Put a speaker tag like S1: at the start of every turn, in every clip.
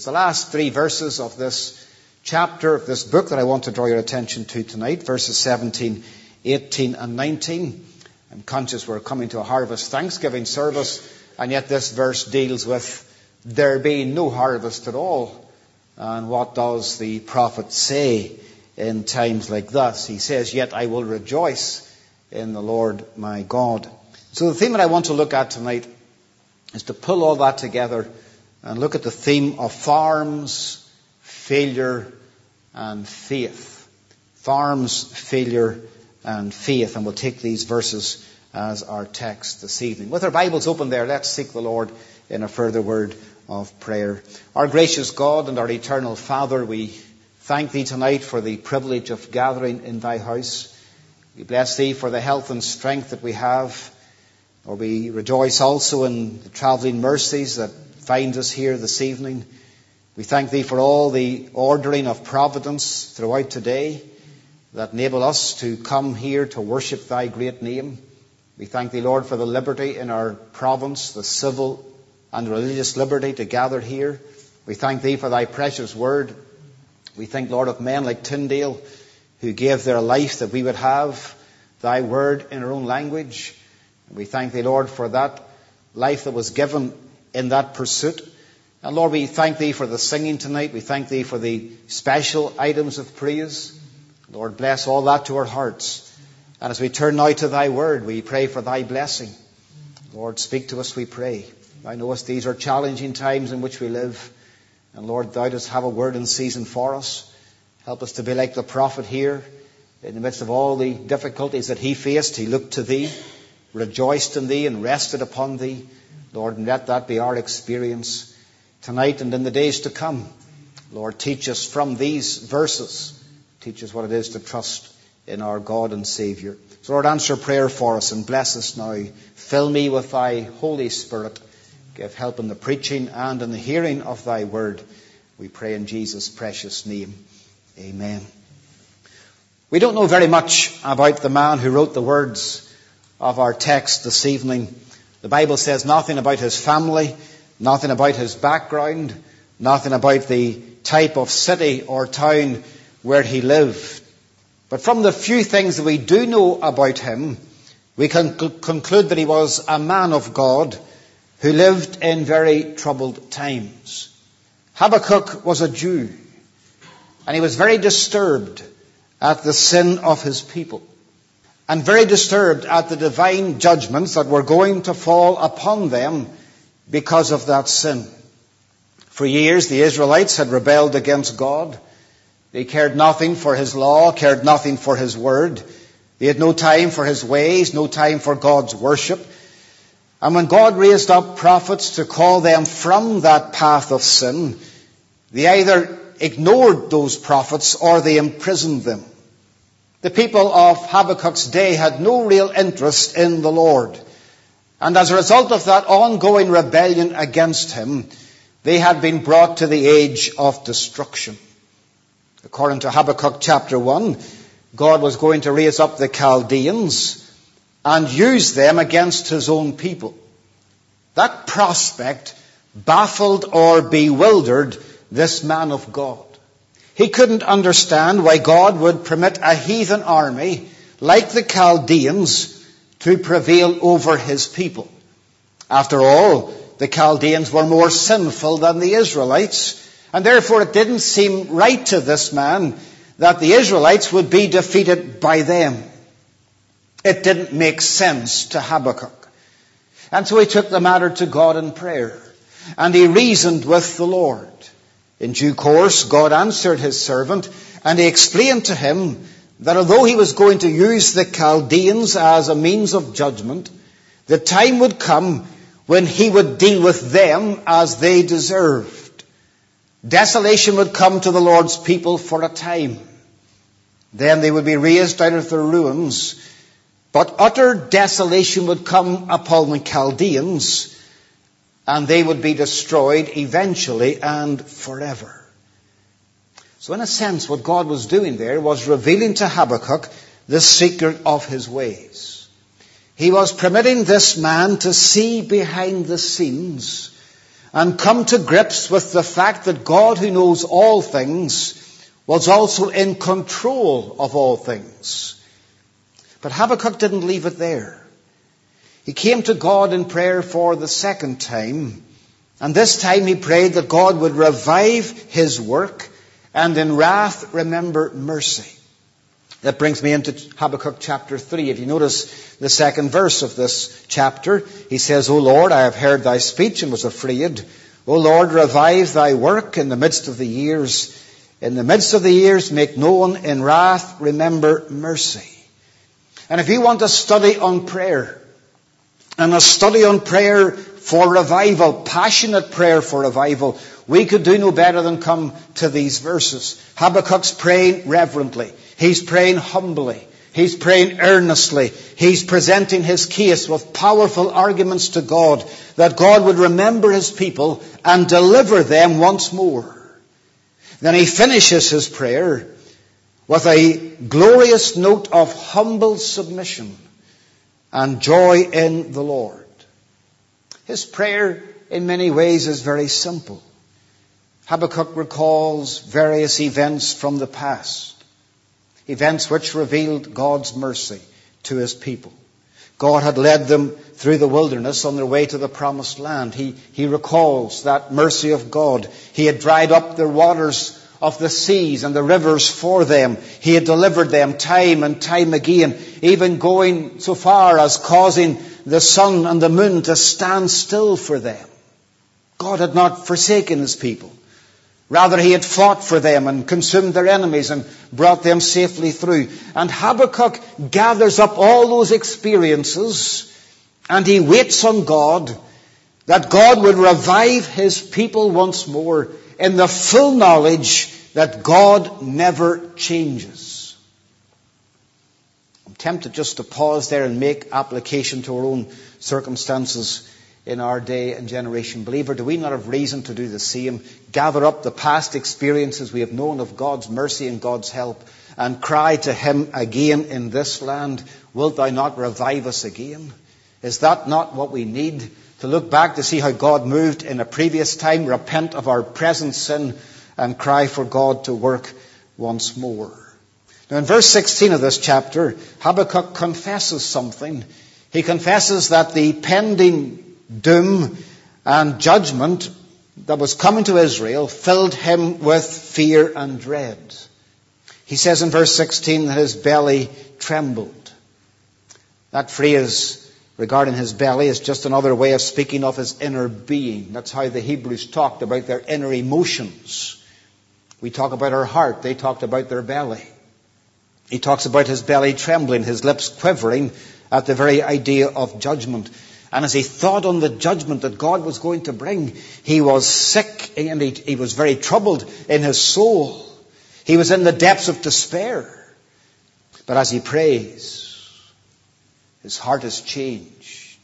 S1: It's the last three verses of this chapter of this book that I want to draw your attention to tonight, verses 17, 18, and 19. I'm conscious we're coming to a harvest Thanksgiving service, and yet this verse deals with there being no harvest at all. And what does the prophet say in times like this? He says, Yet I will rejoice in the Lord my God. So the theme that I want to look at tonight is to pull all that together and look at the theme of farms, failure, and faith. Farms, failure, and faith. And we'll take these verses as our text this evening. With our Bibles open there, let's seek the Lord in a further word of prayer. Our gracious God and our eternal Father, we thank Thee tonight for the privilege of gathering in Thy house. We bless Thee for the health and strength that we have. Or we rejoice also in the travelling mercies that find us here this evening. We thank Thee for all the ordering of providence throughout today that enable us to come here to worship Thy great name. We thank Thee, Lord, for the liberty in our province, the civil and religious liberty to gather here. We thank Thee for Thy precious word. We thank, Lord, of men like Tyndale who gave their life that we would have Thy word in our own language. We thank Thee, Lord, for that life that was given in that pursuit. And Lord, we thank Thee for the singing tonight. We thank Thee for the special items of praise. Lord, bless all that to our hearts. And as we turn now to Thy word, we pray for Thy blessing. Lord, speak to us, we pray. Thou knowest these are challenging times in which we live. And Lord, Thou dost have a word in season for us. Help us to be like the prophet here. In the midst of all the difficulties that he faced, he looked to Thee, rejoiced in Thee, and rested upon Thee. Lord, and let that be our experience tonight and in the days to come. Lord, teach us from these verses. Teach us what it is to trust in our God and Savior. So, Lord, answer prayer for us and bless us now. Fill me with Thy Holy Spirit. Give help in the preaching and in the hearing of Thy word. We pray in Jesus' precious name. Amen. We don't know very much about the man who wrote the words of our text this evening. The Bible says nothing about his family, nothing about his background, nothing about the type of city or town where he lived. But from the few things that we do know about him, we can conclude that he was a man of God who lived in very troubled times. Habakkuk was a Jew, and he was very disturbed at the sin of his people and very disturbed at the divine judgments that were going to fall upon them because of that sin. For years, the Israelites had rebelled against God. They cared nothing for His law, cared nothing for His word. They had no time for His ways, no time for God's worship. And when God raised up prophets to call them from that path of sin, they either ignored those prophets or they imprisoned them. The people of Habakkuk's day had no real interest in the Lord. And as a result of that ongoing rebellion against him, they had been brought to the age of destruction. According to Habakkuk chapter 1, God was going to raise up the Chaldeans and use them against his own people. That prospect baffled or bewildered this man of God. He couldn't understand why God would permit a heathen army like the Chaldeans to prevail over his people. After all, the Chaldeans were more sinful than the Israelites, and therefore it didn't seem right to this man that the Israelites would be defeated by them. It didn't make sense to Habakkuk. And so he took the matter to God in prayer, and he reasoned with the Lord. In due course, God answered his servant, and he explained to him that although he was going to use the Chaldeans as a means of judgment, the time would come when he would deal with them as they deserved. Desolation would come to the Lord's people for a time. Then they would be raised out of their ruins. But utter desolation would come upon the Chaldeans and they would be destroyed eventually and forever. So in a sense, what God was doing there was revealing to Habakkuk the secret of his ways. He was permitting this man to see behind the scenes and come to grips with the fact that God who knows all things was also in control of all things. But Habakkuk didn't leave it there. He came to God in prayer for the second time, and this time he prayed that God would revive his work and in wrath remember mercy. That brings me into Habakkuk chapter 3. If you notice the second verse of this chapter, he says, O Lord, I have heard thy speech and was afraid. O Lord, revive thy work in the midst of the years. In the midst of the years, make known in wrath, remember mercy. And if you want a study on prayer, and a study on prayer for revival, passionate prayer for revival, we could do no better than come to these verses. Habakkuk's praying reverently. He's praying humbly. He's praying earnestly. He's presenting his case with powerful arguments to God that God would remember his people and deliver them once more. Then he finishes his prayer with a glorious note of humble submission and joy in the Lord. His prayer in many ways is very simple. Habakkuk recalls various events from the past, events which revealed God's mercy to his people. God had led them through the wilderness on their way to the promised land. He, he recalls that mercy of God. He had dried up their waters of the seas and the rivers for them. He had delivered them time and time again, even going so far as causing the sun and the moon to stand still for them. God had not forsaken his people. Rather, he had fought for them and consumed their enemies and brought them safely through. And Habakkuk gathers up all those experiences and he waits on God that God would revive his people once more in the full knowledge that God never changes. I'm tempted just to pause there and make application to our own circumstances in our day and generation. Believer, do we not have reason to do the same? Gather up the past experiences we have known of God's mercy and God's help and cry to Him again in this land, Wilt Thou not revive us again? Is that not what we need? To look back to see how God moved in a previous time, repent of our present sin, and cry for God to work once more. Now in verse 16 of this chapter, Habakkuk confesses something. He confesses that the pending doom and judgment that was coming to Israel filled him with fear and dread. He says in verse 16 that his belly trembled. That phrase regarding his belly is just another way of speaking of his inner being. That's how the Hebrews talked about their inner emotions. We talk about our heart. They talked about their belly. He talks about his belly trembling, his lips quivering at the very idea of judgment. And as he thought on the judgment that God was going to bring, he was sick and he, he, was very troubled in his soul. He was in the depths of despair. But as he prays, his heart is changed.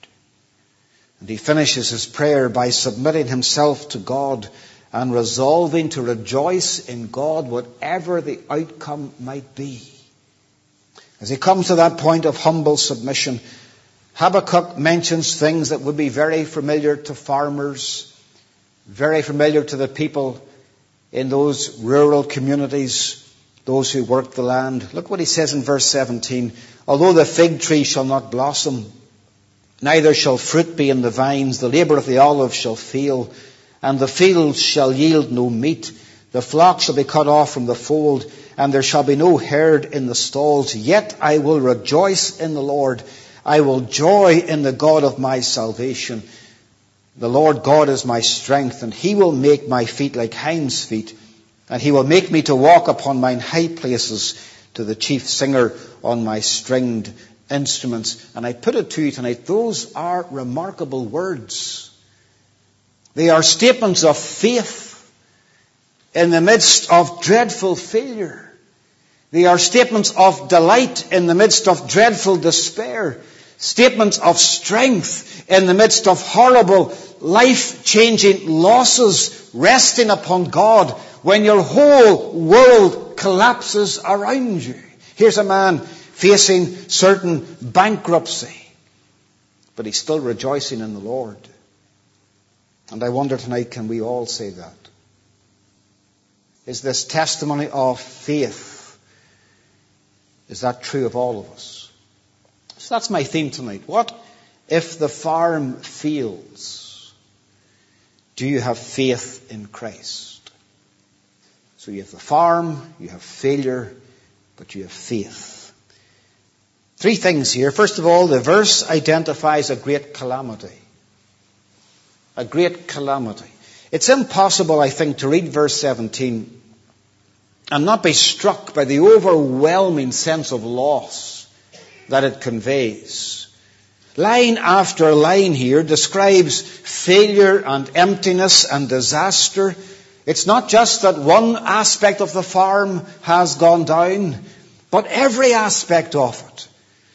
S1: And he finishes his prayer by submitting himself to God and resolving to rejoice in God whatever the outcome might be. As he comes to that point of humble submission, Habakkuk mentions things that would be very familiar to farmers, very familiar to the people in those rural communities, those who work the land. Look what he says in verse 17. Although the fig tree shall not blossom, neither shall fruit be in the vines, the labor of the olive shall fail, and the fields shall yield no meat. The flock shall be cut off from the fold, and there shall be no herd in the stalls. Yet I will rejoice in the Lord. I will joy in the God of my salvation. The Lord God is my strength, and he will make my feet like hinds' feet, and he will make me to walk upon mine high places to the chief singer on my stringed instruments. And I put it to you tonight, those are remarkable words. They are statements of faith in the midst of dreadful failure. They are statements of delight in the midst of dreadful despair statements of strength in the midst of horrible, life-changing losses resting upon God when your whole world collapses around you. Here's a man facing certain bankruptcy, but he's still rejoicing in the Lord. And I wonder tonight, can we all say that? Is this testimony of faith, is that true of all of us? So that's my theme tonight. What if the farm fails? Do you have faith in Christ? So you have the farm, you have failure, but you have faith. Three things here. First of all, the verse identifies a great calamity. A great calamity. It's impossible, I think, to read verse 17 and not be struck by the overwhelming sense of loss that it conveys. Line after line here describes failure and emptiness and disaster. It's not just that one aspect of the farm has gone down, but every aspect of it.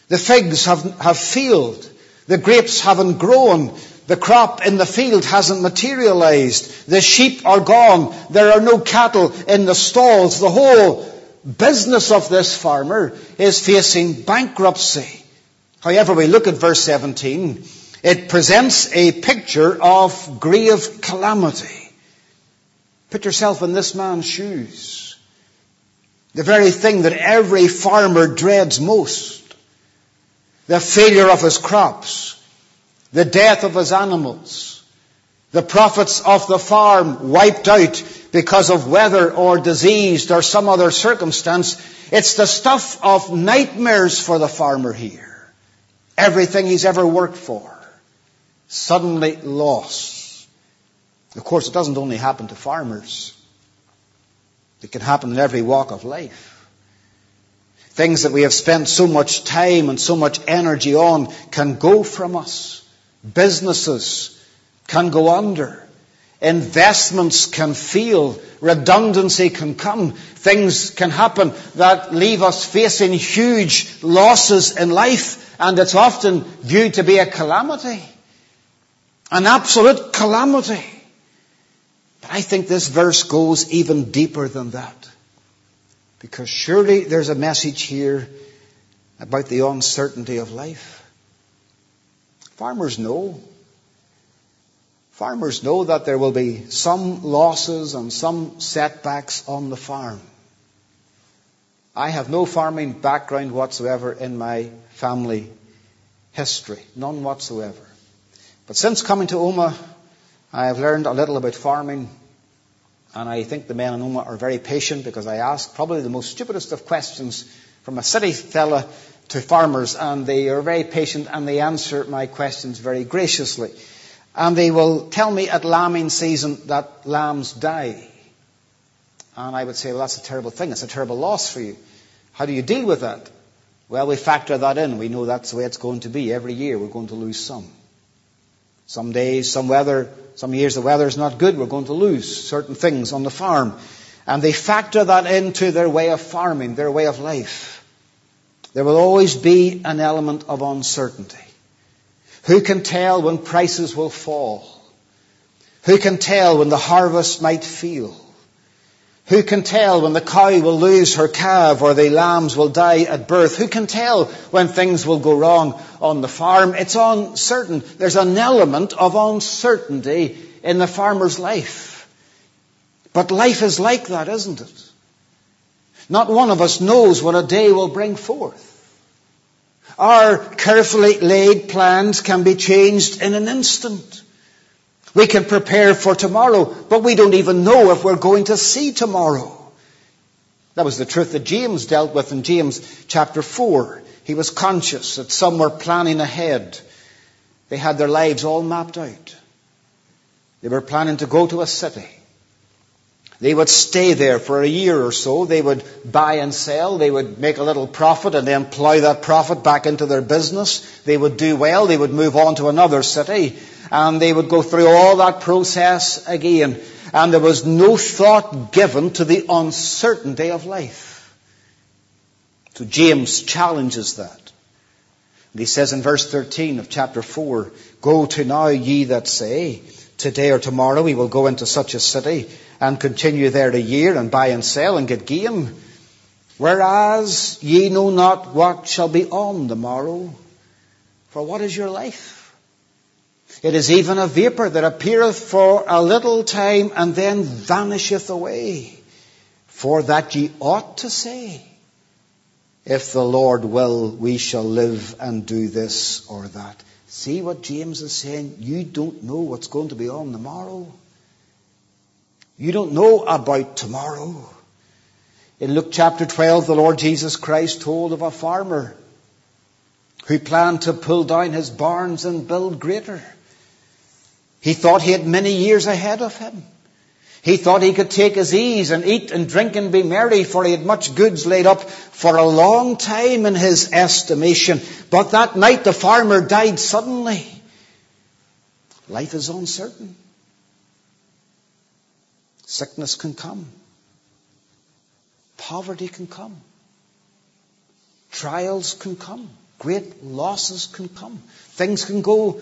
S1: The figs have, have failed. The grapes haven't grown. The crop in the field hasn't materialized. The sheep are gone. There are no cattle in the stalls. The whole business of this farmer is facing bankruptcy. However, we look at verse 17. It presents a picture of grave calamity. Put yourself in this man's shoes. The very thing that every farmer dreads most. The failure of his crops the death of his animals, the profits of the farm wiped out because of weather or disease or some other circumstance. It's the stuff of nightmares for the farmer here. Everything he's ever worked for, suddenly lost. Of course, it doesn't only happen to farmers. It can happen in every walk of life. Things that we have spent so much time and so much energy on can go from us. Businesses can go under. Investments can fail. Redundancy can come. Things can happen that leave us facing huge losses in life. And it's often viewed to be a calamity. An absolute calamity. But I think this verse goes even deeper than that. Because surely there's a message here about the uncertainty of life. Farmers know. Farmers know that there will be some losses and some setbacks on the farm. I have no farming background whatsoever in my family history. None whatsoever. But since coming to Omagh, I have learned a little about farming. And I think the men in Omagh are very patient because I ask probably the most stupidest of questions from a city fella to farmers, and they are very patient and they answer my questions very graciously. And they will tell me at lambing season that lambs die. And I would say, well, that's a terrible thing. It's a terrible loss for you. How do you deal with that? Well, we factor that in. We know that's the way it's going to be. Every year we're going to lose some. Some days, some weather, some years the weather is not good. We're going to lose certain things on the farm. And they factor that into their way of farming, their way of life. There will always be an element of uncertainty. Who can tell when prices will fall? Who can tell when the harvest might fail? Who can tell when the cow will lose her calf or the lambs will die at birth? Who can tell when things will go wrong on the farm? It's uncertain. There's an element of uncertainty in the farmer's life. But life is like that, isn't it? Not one of us knows what a day will bring forth. Our carefully laid plans can be changed in an instant. We can prepare for tomorrow, but we don't even know if we're going to see tomorrow. That was the truth that James dealt with in James chapter 4. He was conscious that some were planning ahead. They had their lives all mapped out. They were planning to go to a city. They would stay there for a year or so. They would buy and sell. They would make a little profit and then plow that profit back into their business. They would do well. They would move on to another city. And they would go through all that process again. And there was no thought given to the uncertainty of life. So James challenges that. And he says in verse 13 of chapter 4, Go to now ye that say, Today or tomorrow we will go into such a city and continue there a year and buy and sell and get gain. Whereas ye know not what shall be on the morrow. For what is your life? It is even a vapor that appeareth for a little time and then vanisheth away. For that ye ought to say, if the Lord will, we shall live and do this or that. See what James is saying? You don't know what's going to be on tomorrow. You don't know about tomorrow. In Luke chapter 12, the Lord Jesus Christ told of a farmer who planned to pull down his barns and build greater. He thought he had many years ahead of him. He thought he could take his ease and eat and drink and be merry, for he had much goods laid up for a long time in his estimation. But that night the farmer died suddenly. Life is uncertain. Sickness can come. Poverty can come. Trials can come. Great losses can come. Things can go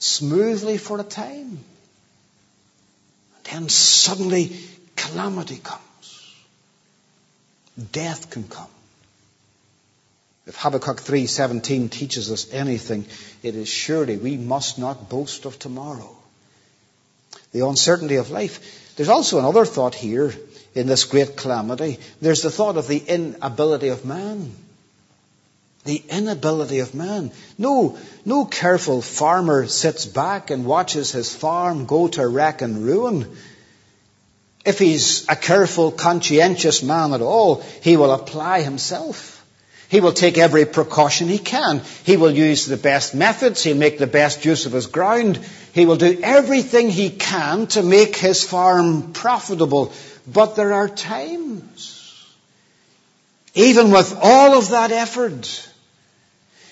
S1: smoothly for a time. Then suddenly calamity comes. Death can come. If Habakkuk 3:17 teaches us anything, it is surely we must not boast of tomorrow. The uncertainty of life. There's also another thought here in this great calamity. There's the thought of the inability of man. The inability of man. No, no careful farmer sits back and watches his farm go to wreck and ruin. If he's a careful, conscientious man at all, he will apply himself. He will take every precaution he can. He will use the best methods. He'll make the best use of his ground. He will do everything he can to make his farm profitable. But there are times, even with all of that effort,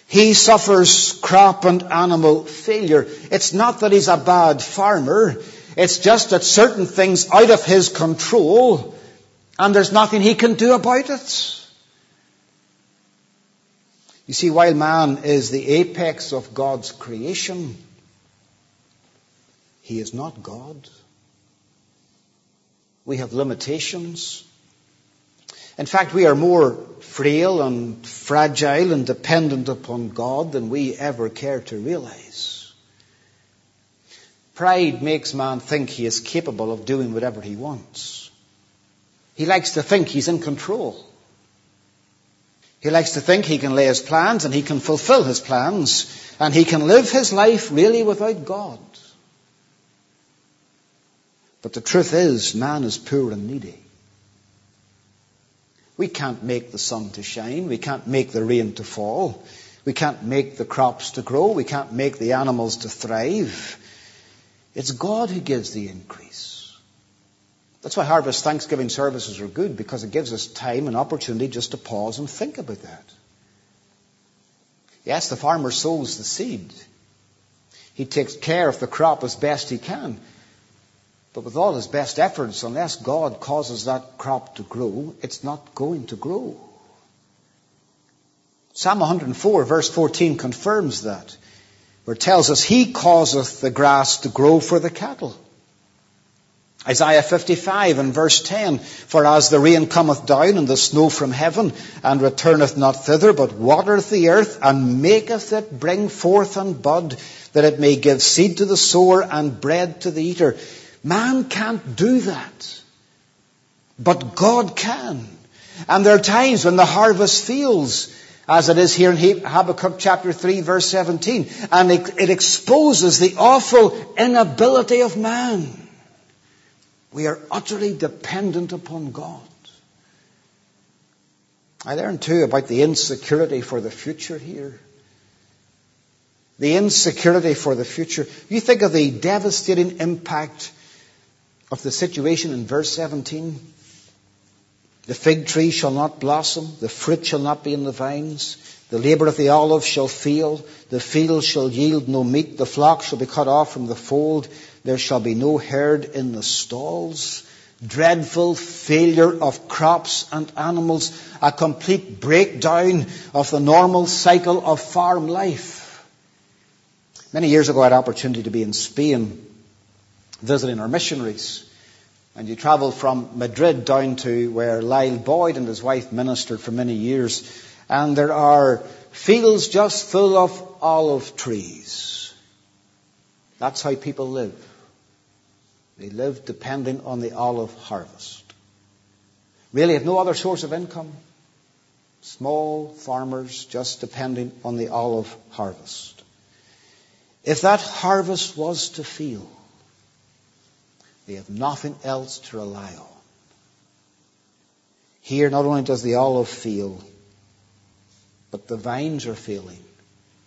S1: he suffers crop and animal failure. It's not that he's a bad farmer. It's just that certain things are out of his control and there's nothing he can do about it. You see, while man is the apex of God's creation, he is not God. We have limitations. In fact, we are more frail and fragile and dependent upon God than we ever care to realize. Pride makes man think he is capable of doing whatever he wants. He likes to think he's in control. He likes to think he can lay his plans and he can fulfill his plans and he can live his life really without God. But the truth is, man is poor and needy. We can't make the sun to shine. We can't make the rain to fall. We can't make the crops to grow. We can't make the animals to thrive. It's God who gives the increase. That's why harvest thanksgiving services are good because it gives us time and opportunity just to pause and think about that. Yes, the farmer sows the seed. He takes care of the crop as best he can. But with all his best efforts, unless God causes that crop to grow, it's not going to grow. Psalm 104 verse 14 confirms that, where it tells us, He causeth the grass to grow for the cattle. Isaiah 55 and verse 10, For as the rain cometh down and the snow from heaven, and returneth not thither, but watereth the earth, and maketh it bring forth and bud, that it may give seed to the sower and bread to the eater. Man can't do that. But God can. And there are times when the harvest fails, as it is here in Habakkuk chapter 3 verse 17, and it, it exposes the awful inability of man. We are utterly dependent upon God. I learned too about the insecurity for the future here. The insecurity for the future. You think of the devastating impact of the situation in verse 17. The fig tree shall not blossom, the fruit shall not be in the vines, the labor of the olive shall fail, the field shall yield no meat, the flock shall be cut off from the fold, there shall be no herd in the stalls. Dreadful failure of crops and animals, a complete breakdown of the normal cycle of farm life. Many years ago I had opportunity to be in Spain visiting our missionaries. And you travel from Madrid down to where Lyle Boyd and his wife ministered for many years. And there are fields just full of olive trees. That's how people live. They live depending on the olive harvest. Really have no other source of income. Small farmers just depending on the olive harvest. If that harvest was to fail, they have nothing else to rely on. Here, not only does the olive fail, but the vines are failing.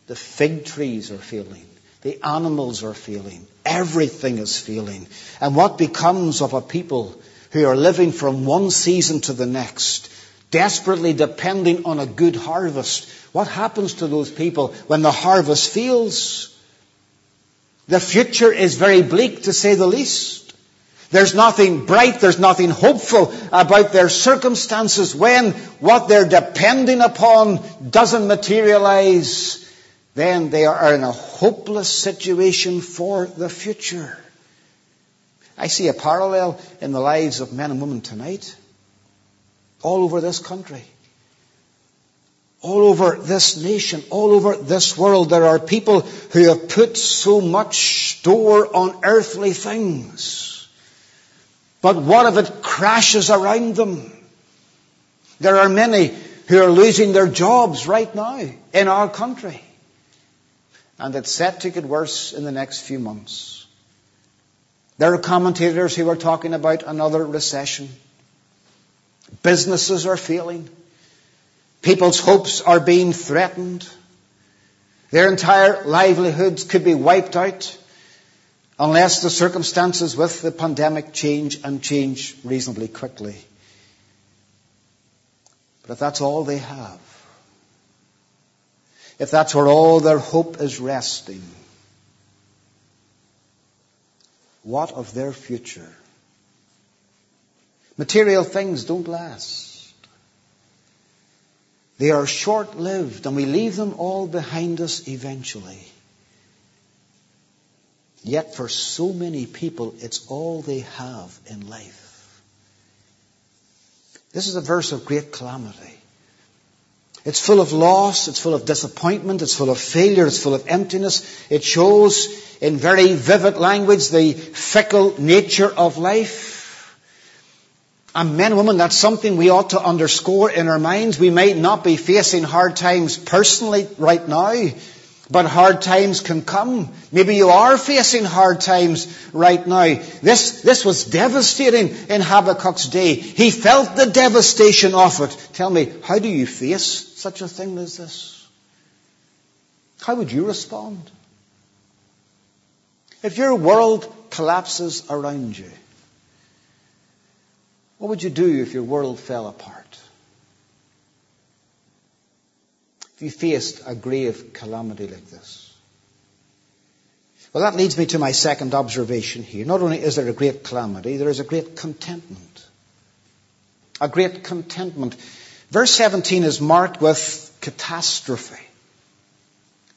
S1: The fig trees are failing. The animals are failing. Everything is failing. And what becomes of a people who are living from one season to the next, desperately depending on a good harvest? What happens to those people when the harvest fails? The future is very bleak to say the least. There's nothing bright, there's nothing hopeful about their circumstances when what they're depending upon doesn't materialize then they are in a hopeless situation for the future. I see a parallel in the lives of men and women tonight, all over this country, all over this nation, all over this world. There are people who have put so much store on earthly things. But what if it crashes around them? There are many who are losing their jobs right now in our country and it's set to get worse in the next few months. There are commentators who are talking about another recession. Businesses are failing. People's hopes are being threatened. Their entire livelihoods could be wiped out unless the circumstances with the pandemic change and change reasonably quickly. But if that's all they have, if that's where all their hope is resting, what of their future? Material things don't last. They are short lived and we leave them all behind us eventually. Yet for so many people, it's all they have in life. This is a verse of great calamity. It's full of loss, it's full of disappointment, it's full of failure, it's full of emptiness. It shows in very vivid language the fickle nature of life. And men and women, that's something we ought to underscore in our minds. We might not be facing hard times personally right now, but hard times can come. Maybe you are facing hard times right now. This, this was devastating in Habakkuk's day. He felt the devastation of it. Tell me, how do you face such a thing as this? How would you respond? If your world collapses around you, what would you do if your world fell apart? If you faced a grave calamity like this? Well, that leads me to my second observation here. Not only is there a great calamity, there is a great contentment. A great contentment. Verse 17 is marked with catastrophe,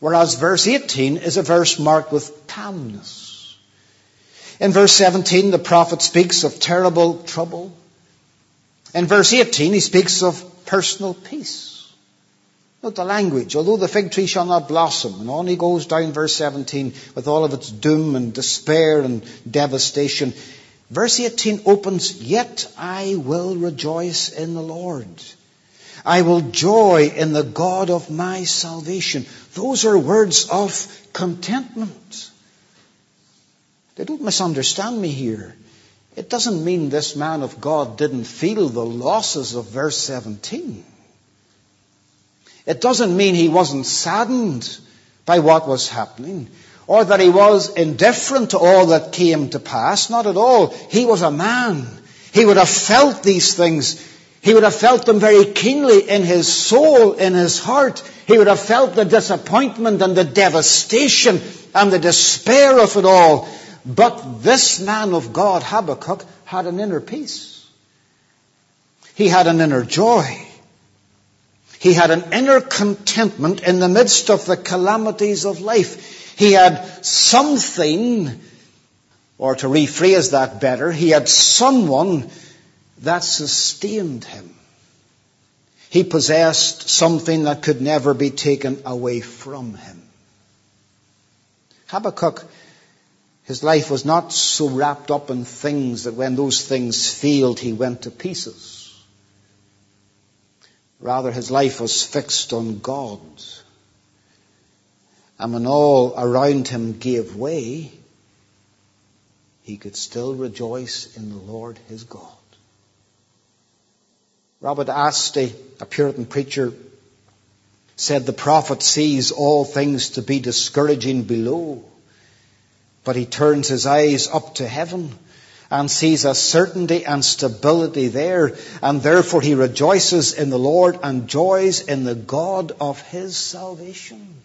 S1: whereas verse 18 is a verse marked with calmness. In verse 17, the prophet speaks of terrible trouble. In verse 18, he speaks of personal peace. Note the language. Although the fig tree shall not blossom, and on he goes down verse 17 with all of its doom and despair and devastation. Verse 18 opens, Yet I will rejoice in the Lord. I will joy in the God of my salvation. Those are words of contentment. They don't misunderstand me here. It doesn't mean this man of God didn't feel the losses of verse 17. It doesn't mean he wasn't saddened by what was happening or that he was indifferent to all that came to pass. Not at all. He was a man. He would have felt these things he would have felt them very keenly in his soul, in his heart. He would have felt the disappointment and the devastation and the despair of it all. But this man of God, Habakkuk, had an inner peace. He had an inner joy. He had an inner contentment in the midst of the calamities of life. He had something, or to rephrase that better, he had someone that sustained him. He possessed something that could never be taken away from him. Habakkuk His life was not so wrapped up in things that when those things failed, he went to pieces. Rather, his life was fixed on God. And when all around him gave way, he could still rejoice in the Lord his God. Robert Astley, a Puritan preacher, said the prophet sees all things to be discouraging below but he turns his eyes up to heaven and sees a certainty and stability there, and therefore he rejoices in the Lord and joys in the God of his salvation.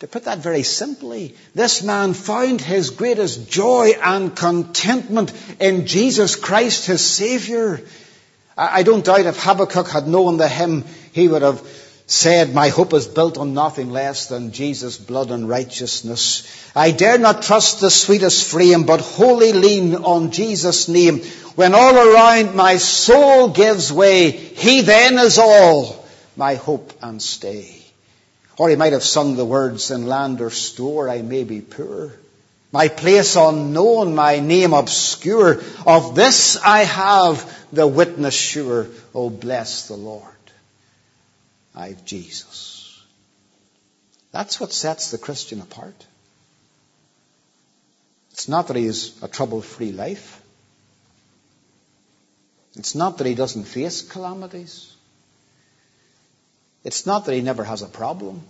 S1: To put that very simply, this man found his greatest joy and contentment in Jesus Christ, his Savior. I don't doubt if Habakkuk had known the hymn, he would have said, My hope is built on nothing less than Jesus' blood and righteousness. I dare not trust the sweetest frame, but wholly lean on Jesus' name. When all around my soul gives way, He then is all my hope and stay. Or he might have sung the words in land or store, I may be poor. My place unknown, my name obscure. Of this I have the witness sure. Oh, bless the Lord. I've Jesus. That's what sets the Christian apart. It's not that he has a trouble free life. It's not that he doesn't face calamities. It's not that he never has a problem.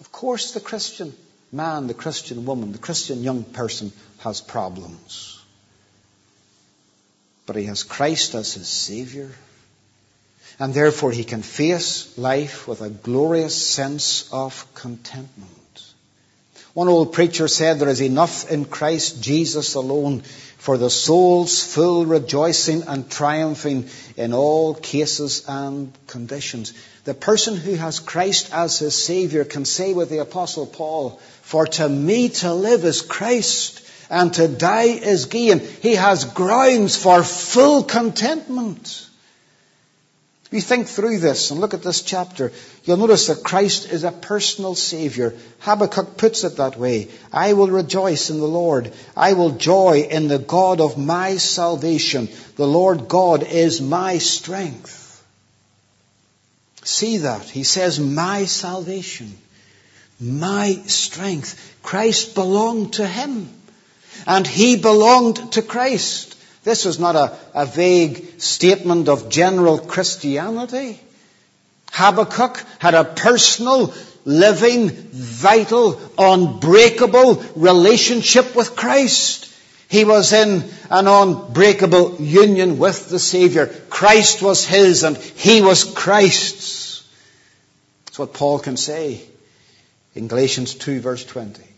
S1: Of course, the Christian man, the Christian woman, the Christian young person has problems. But he has Christ as his Savior and therefore he can face life with a glorious sense of contentment. One old preacher said there is enough in Christ Jesus alone for the soul's full rejoicing and triumphing in all cases and conditions. The person who has Christ as his Savior can say with the Apostle Paul, For to me to live is Christ, and to die is gain. He has grounds for full contentment. You think through this and look at this chapter, you'll notice that Christ is a personal Savior. Habakkuk puts it that way. I will rejoice in the Lord. I will joy in the God of my salvation. The Lord God is my strength. See that. He says, my salvation, my strength. Christ belonged to Him. And He belonged to Christ. This was not a, a vague statement of general Christianity. Habakkuk had a personal, living, vital, unbreakable relationship with Christ. He was in an unbreakable union with the Savior. Christ was his and he was Christ's. That's what Paul can say in Galatians 2 verse 20.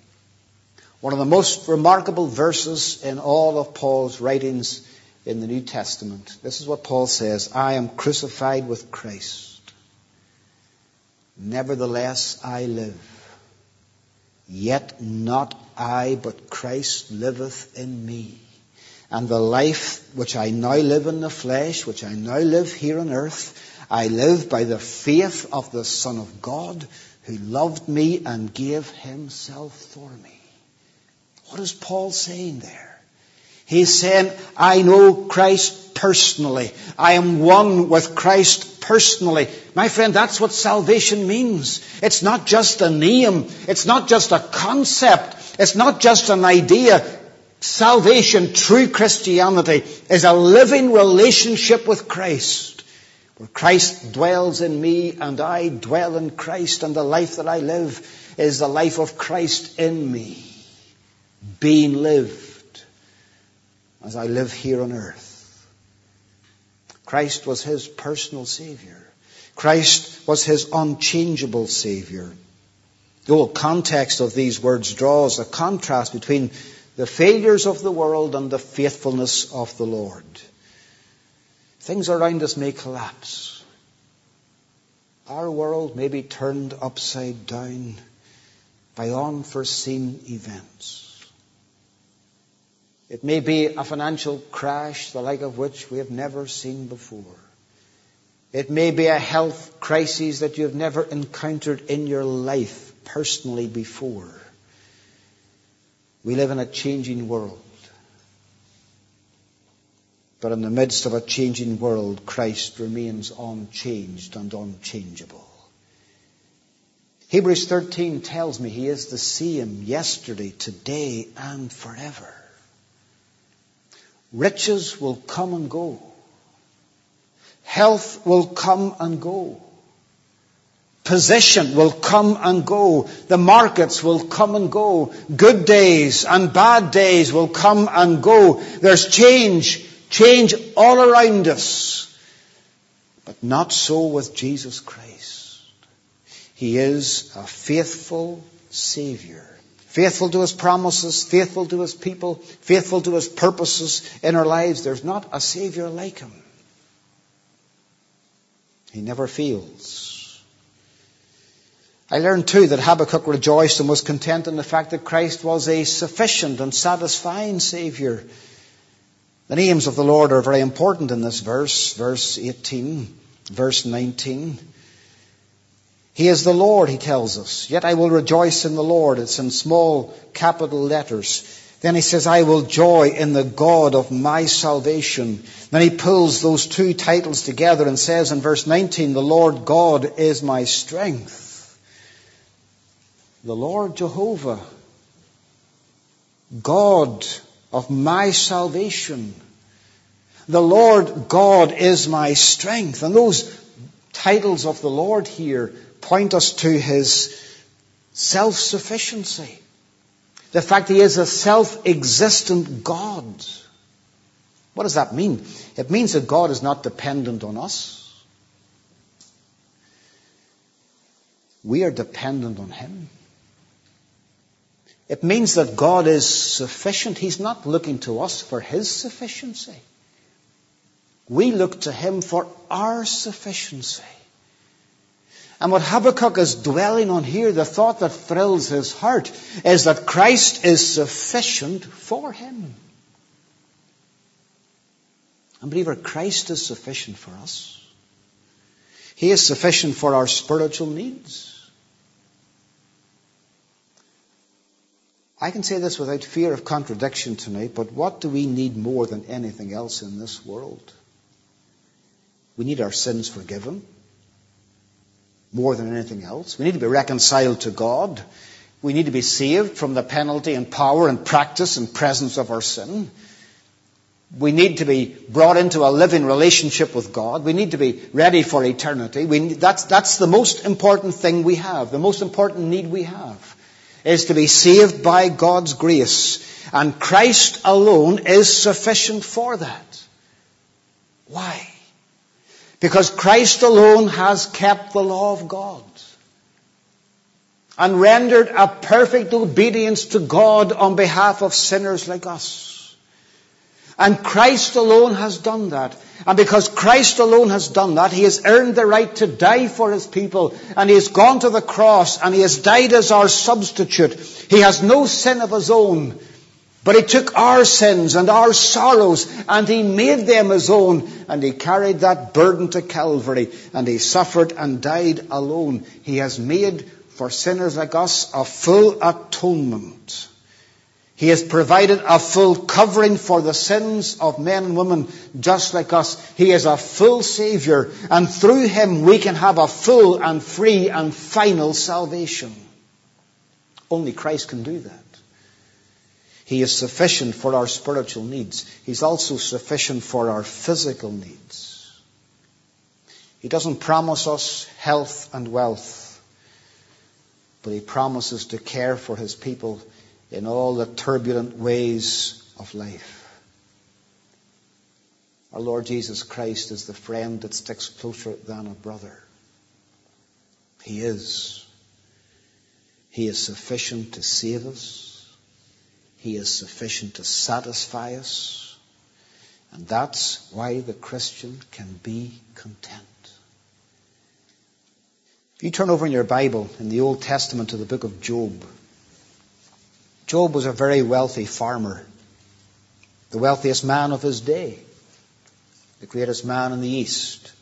S1: One of the most remarkable verses in all of Paul's writings in the New Testament. This is what Paul says I am crucified with Christ. Nevertheless, I live. Yet not I, but Christ liveth in me. And the life which I now live in the flesh, which I now live here on earth, I live by the faith of the Son of God who loved me and gave himself for me. What is Paul saying there? He's saying, I know Christ personally. I am one with Christ personally. My friend, that's what salvation means. It's not just a name. It's not just a concept. It's not just an idea. Salvation, true Christianity, is a living relationship with Christ. Where Christ dwells in me and I dwell in Christ and the life that I live is the life of Christ in me being lived as I live here on earth. Christ was his personal Savior. Christ was his unchangeable Savior. The whole context of these words draws a contrast between the failures of the world and the faithfulness of the Lord. Things around us may collapse. Our world may be turned upside down by unforeseen events. It may be a financial crash, the like of which we have never seen before. It may be a health crisis that you have never encountered in your life personally before. We live in a changing world. But in the midst of a changing world, Christ remains unchanged and unchangeable. Hebrews 13 tells me he is the same yesterday, today, and forever. Riches will come and go. Health will come and go. Position will come and go. The markets will come and go. Good days and bad days will come and go. There's change, change all around us. But not so with Jesus Christ. He is a faithful Savior. Faithful to His promises, faithful to His people, faithful to His purposes in our lives. There's not a Savior like Him. He never fails. I learned too that Habakkuk rejoiced and was content in the fact that Christ was a sufficient and satisfying Saviour. The names of the Lord are very important in this verse, verse 18, verse 19. He is the Lord, he tells us. Yet I will rejoice in the Lord. It's in small capital letters. Then he says, I will joy in the God of my salvation. Then he pulls those two titles together and says in verse 19, the Lord God is my strength the Lord Jehovah, God of my salvation. The Lord God is my strength. And those titles of the Lord here point us to his self-sufficiency. The fact he is a self-existent God. What does that mean? It means that God is not dependent on us. We are dependent on him. It means that God is sufficient. He's not looking to us for His sufficiency. We look to Him for our sufficiency. And what Habakkuk is dwelling on here, the thought that thrills his heart, is that Christ is sufficient for him. And believer, Christ is sufficient for us. He is sufficient for our spiritual needs. I can say this without fear of contradiction tonight, but what do we need more than anything else in this world? We need our sins forgiven more than anything else. We need to be reconciled to God. We need to be saved from the penalty and power and practice and presence of our sin. We need to be brought into a living relationship with God. We need to be ready for eternity. We, that's, that's the most important thing we have, the most important need we have is to be saved by God's grace. And Christ alone is sufficient for that. Why? Because Christ alone has kept the law of God and rendered a perfect obedience to God on behalf of sinners like us. And Christ alone has done that. And because Christ alone has done that, He has earned the right to die for His people. And He has gone to the cross and He has died as our substitute. He has no sin of His own. But He took our sins and our sorrows and He made them His own. And He carried that burden to Calvary. And He suffered and died alone. He has made for sinners like us a full atonement. He has provided a full covering for the sins of men and women just like us. He is a full Savior, and through Him we can have a full and free and final salvation. Only Christ can do that. He is sufficient for our spiritual needs. He's also sufficient for our physical needs. He doesn't promise us health and wealth, but He promises to care for His people in all the turbulent ways of life. Our Lord Jesus Christ is the friend that sticks closer than a brother. He is. He is sufficient to save us. He is sufficient to satisfy us. And that's why the Christian can be content. If you turn over in your Bible in the Old Testament to the book of Job, Job was a very wealthy farmer, the wealthiest man of his day, the greatest man in the East,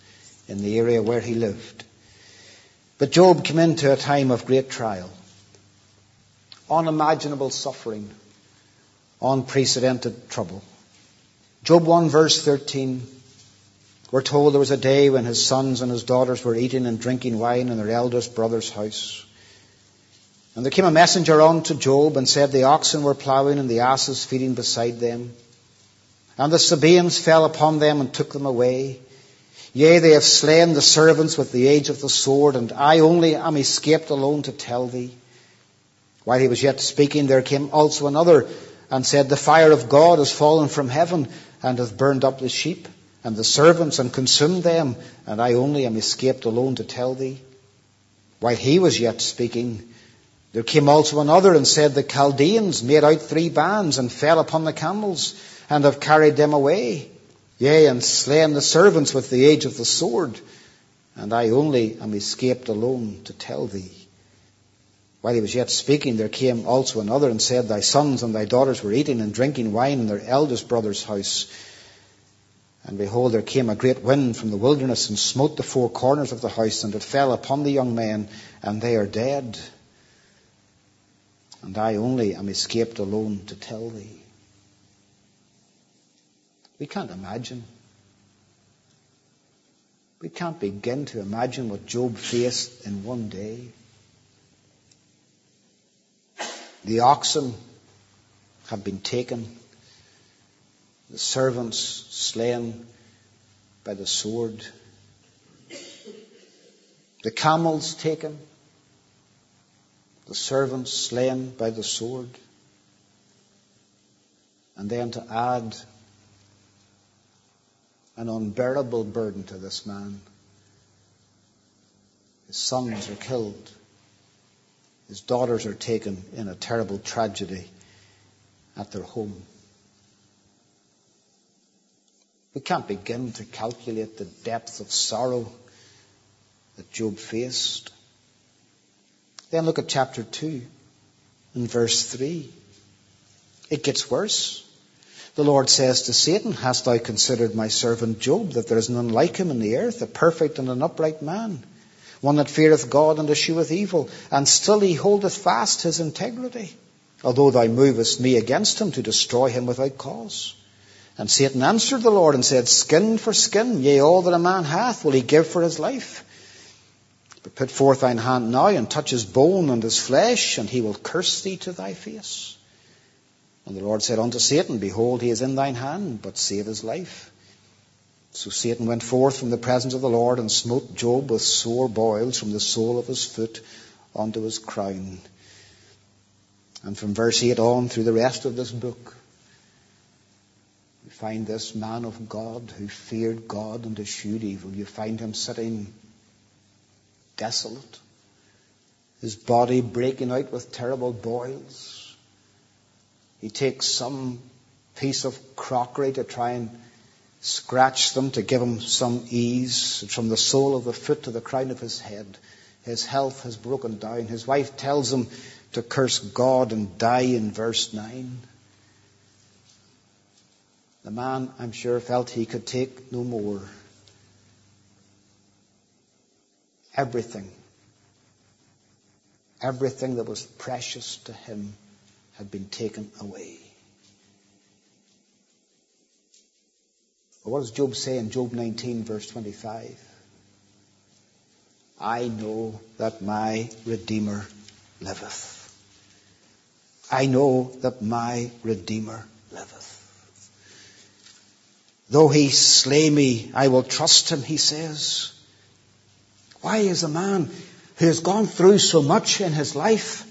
S1: in the area where he lived. But Job came into a time of great trial, unimaginable suffering, unprecedented trouble. Job 1 verse 13, we're told there was a day when his sons and his daughters were eating and drinking wine in their eldest brother's house. And there came a messenger unto Job and said, The oxen were ploughing and the asses feeding beside them. And the Sabaeans fell upon them and took them away. Yea, they have slain the servants with the edge of the sword, and I only am escaped alone to tell thee. While he was yet speaking, there came also another and said, The fire of God has fallen from heaven and hath burned up the sheep and the servants and consumed them, and I only am escaped alone to tell thee. While he was yet speaking, there came also another and said, The Chaldeans made out three bands and fell upon the camels and have carried them away. Yea, and slain the servants with the edge of the sword, and I only am escaped alone to tell thee. While he was yet speaking, there came also another and said, Thy sons and thy daughters were eating and drinking wine in their eldest brother's house. And behold, there came a great wind from the wilderness and smote the four corners of the house, and it fell upon the young men, and they are dead. And I only am escaped alone to tell thee. We can't imagine. We can't begin to imagine what Job faced in one day. The oxen have been taken, the servants slain by the sword, the camels taken, the servants slain by the sword, and then to add an unbearable burden to this man. His sons are killed. His daughters are taken in a terrible tragedy at their home. We can't begin to calculate the depth of sorrow that Job faced. Then look at chapter 2 and verse 3. It gets worse. The Lord says to Satan, Hast thou considered my servant Job, that there is none like him in the earth, a perfect and an upright man, one that feareth God and escheweth evil, and still he holdeth fast his integrity, although thou movest me against him to destroy him without cause? And Satan answered the Lord and said, Skin for skin, yea, all that a man hath will he give for his life. But put forth thine hand now and touch his bone and his flesh, and he will curse thee to thy face. And the Lord said unto Satan, Behold, he is in thine hand, but save his life. So Satan went forth from the presence of the Lord and smote Job with sore boils from the sole of his foot unto his crown. And from verse 8 on through the rest of this book, we find this man of God who feared God and eschewed evil. You find him sitting desolate, his body breaking out with terrible boils he takes some piece of crockery to try and scratch them to give him some ease. From the sole of the foot to the crown of his head, his health has broken down. His wife tells him to curse God and die in verse 9. The man, I'm sure, felt he could take no more. Everything, everything that was precious to him had been taken away. What does Job say in Job 19, verse 25? I know that my Redeemer liveth. I know that my Redeemer liveth. Though he slay me, I will trust him, he says. Why is a man who has gone through so much in his life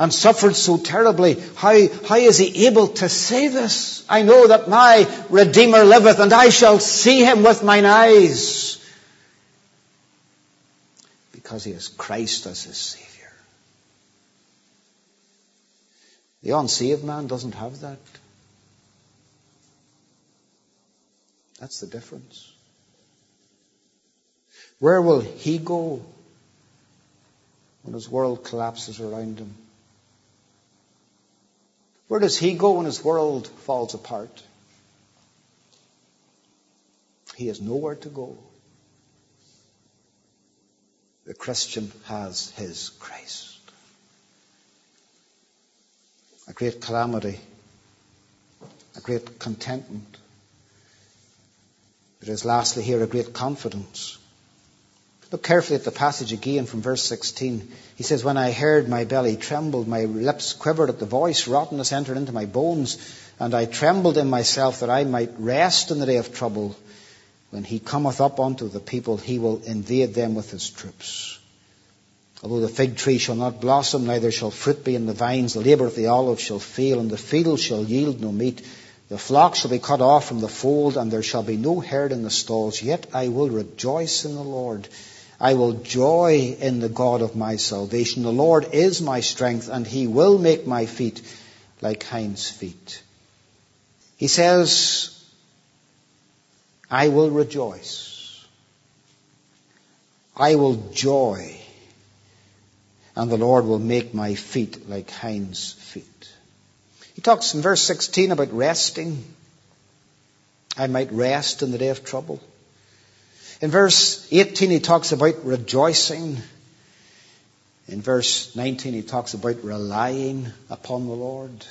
S1: and suffered so terribly, how, how is he able to say this? I know that my Redeemer liveth and I shall see him with mine eyes. Because he has Christ as his Savior. The unsaved man doesn't have that. That's the difference. Where will he go when his world collapses around him? Where does he go when his world falls apart? He has nowhere to go. The Christian has his Christ. A great calamity a great contentment. There is lastly here a great confidence. Look carefully at the passage again from verse 16. He says, When I heard, my belly trembled, my lips quivered at the voice, rottenness entered into my bones, and I trembled in myself that I might rest in the day of trouble. When he cometh up unto the people, he will invade them with his troops. Although the fig tree shall not blossom, neither shall fruit be in the vines, the labour of the olive shall fail, and the field shall yield no meat. The flock shall be cut off from the fold, and there shall be no herd in the stalls. Yet I will rejoice in the Lord. I will joy in the God of my salvation. The Lord is my strength, and he will make my feet like hinds' feet. He says, I will rejoice. I will joy. And the Lord will make my feet like hinds' feet. He talks in verse 16 about resting. I might rest in the day of trouble. In verse 18, he talks about rejoicing. In verse 19, he talks about relying upon the Lord.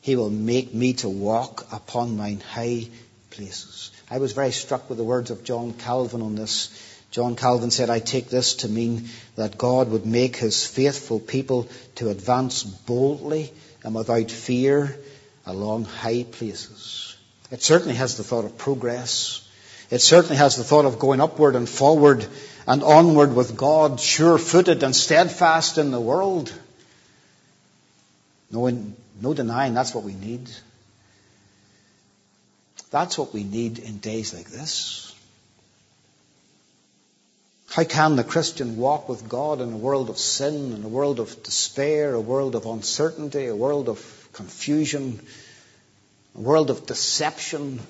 S1: He will make me to walk upon mine high places. I was very struck with the words of John Calvin on this. John Calvin said, I take this to mean that God would make his faithful people to advance boldly and without fear along high places. It certainly has the thought of progress. It certainly has the thought of going upward and forward and onward with God, sure footed and steadfast in the world. No, no denying that's what we need. That's what we need in days like this. How can the Christian walk with God in a world of sin, in a world of despair, a world of uncertainty, a world of confusion, a world of deception,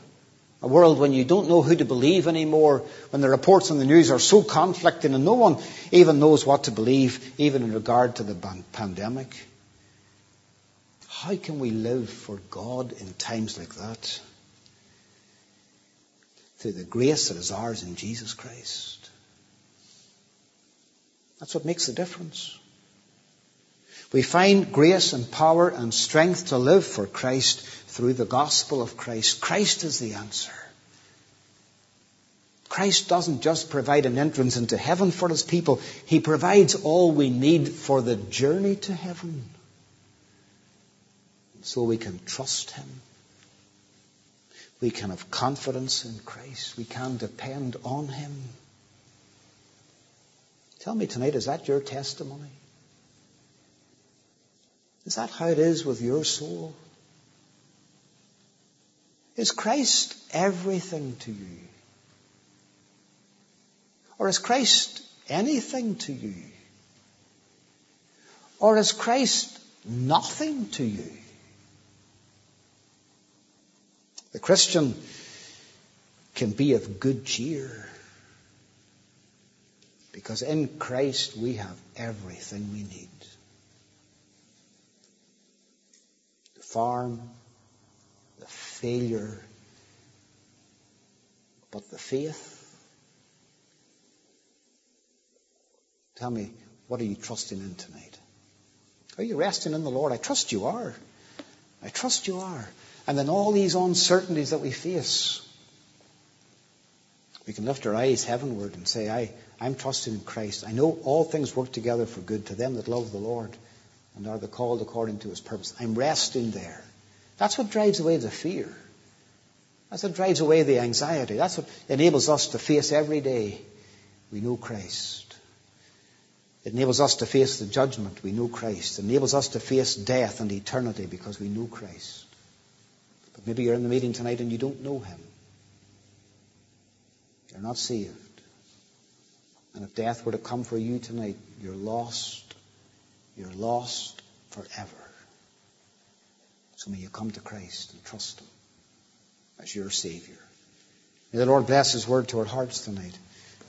S1: a world when you don't know who to believe anymore, when the reports on the news are so conflicting and no one even knows what to believe, even in regard to the pandemic. How can we live for God in times like that? Through the grace that is ours in Jesus Christ. That's what makes the difference. We find grace and power and strength to live for Christ through the gospel of Christ. Christ is the answer. Christ doesn't just provide an entrance into heaven for his people, he provides all we need for the journey to heaven. So we can trust him. We can have confidence in Christ. We can depend on him. Tell me tonight, is that your testimony? Is that how it is with your soul? Is Christ everything to you? Or is Christ anything to you? Or is Christ nothing to you? The Christian can be of good cheer because in Christ we have everything we need. Farm, the failure, but the faith. Tell me, what are you trusting in tonight? Are you resting in the Lord? I trust you are. I trust you are. And then all these uncertainties that we face, we can lift our eyes heavenward and say, I, I'm trusting in Christ. I know all things work together for good to them that love the Lord and are the called according to his purpose. I'm resting there. That's what drives away the fear. That's what drives away the anxiety. That's what enables us to face every day. We know Christ. It enables us to face the judgment. We know Christ. It enables us to face death and eternity because we know Christ. But maybe you're in the meeting tonight and you don't know Him. You're not saved. And if death were to come for you tonight, you're lost. You're lost forever. So may you come to Christ and trust Him as your Savior. May the Lord bless His word to our hearts tonight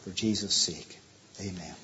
S1: for Jesus' sake. Amen.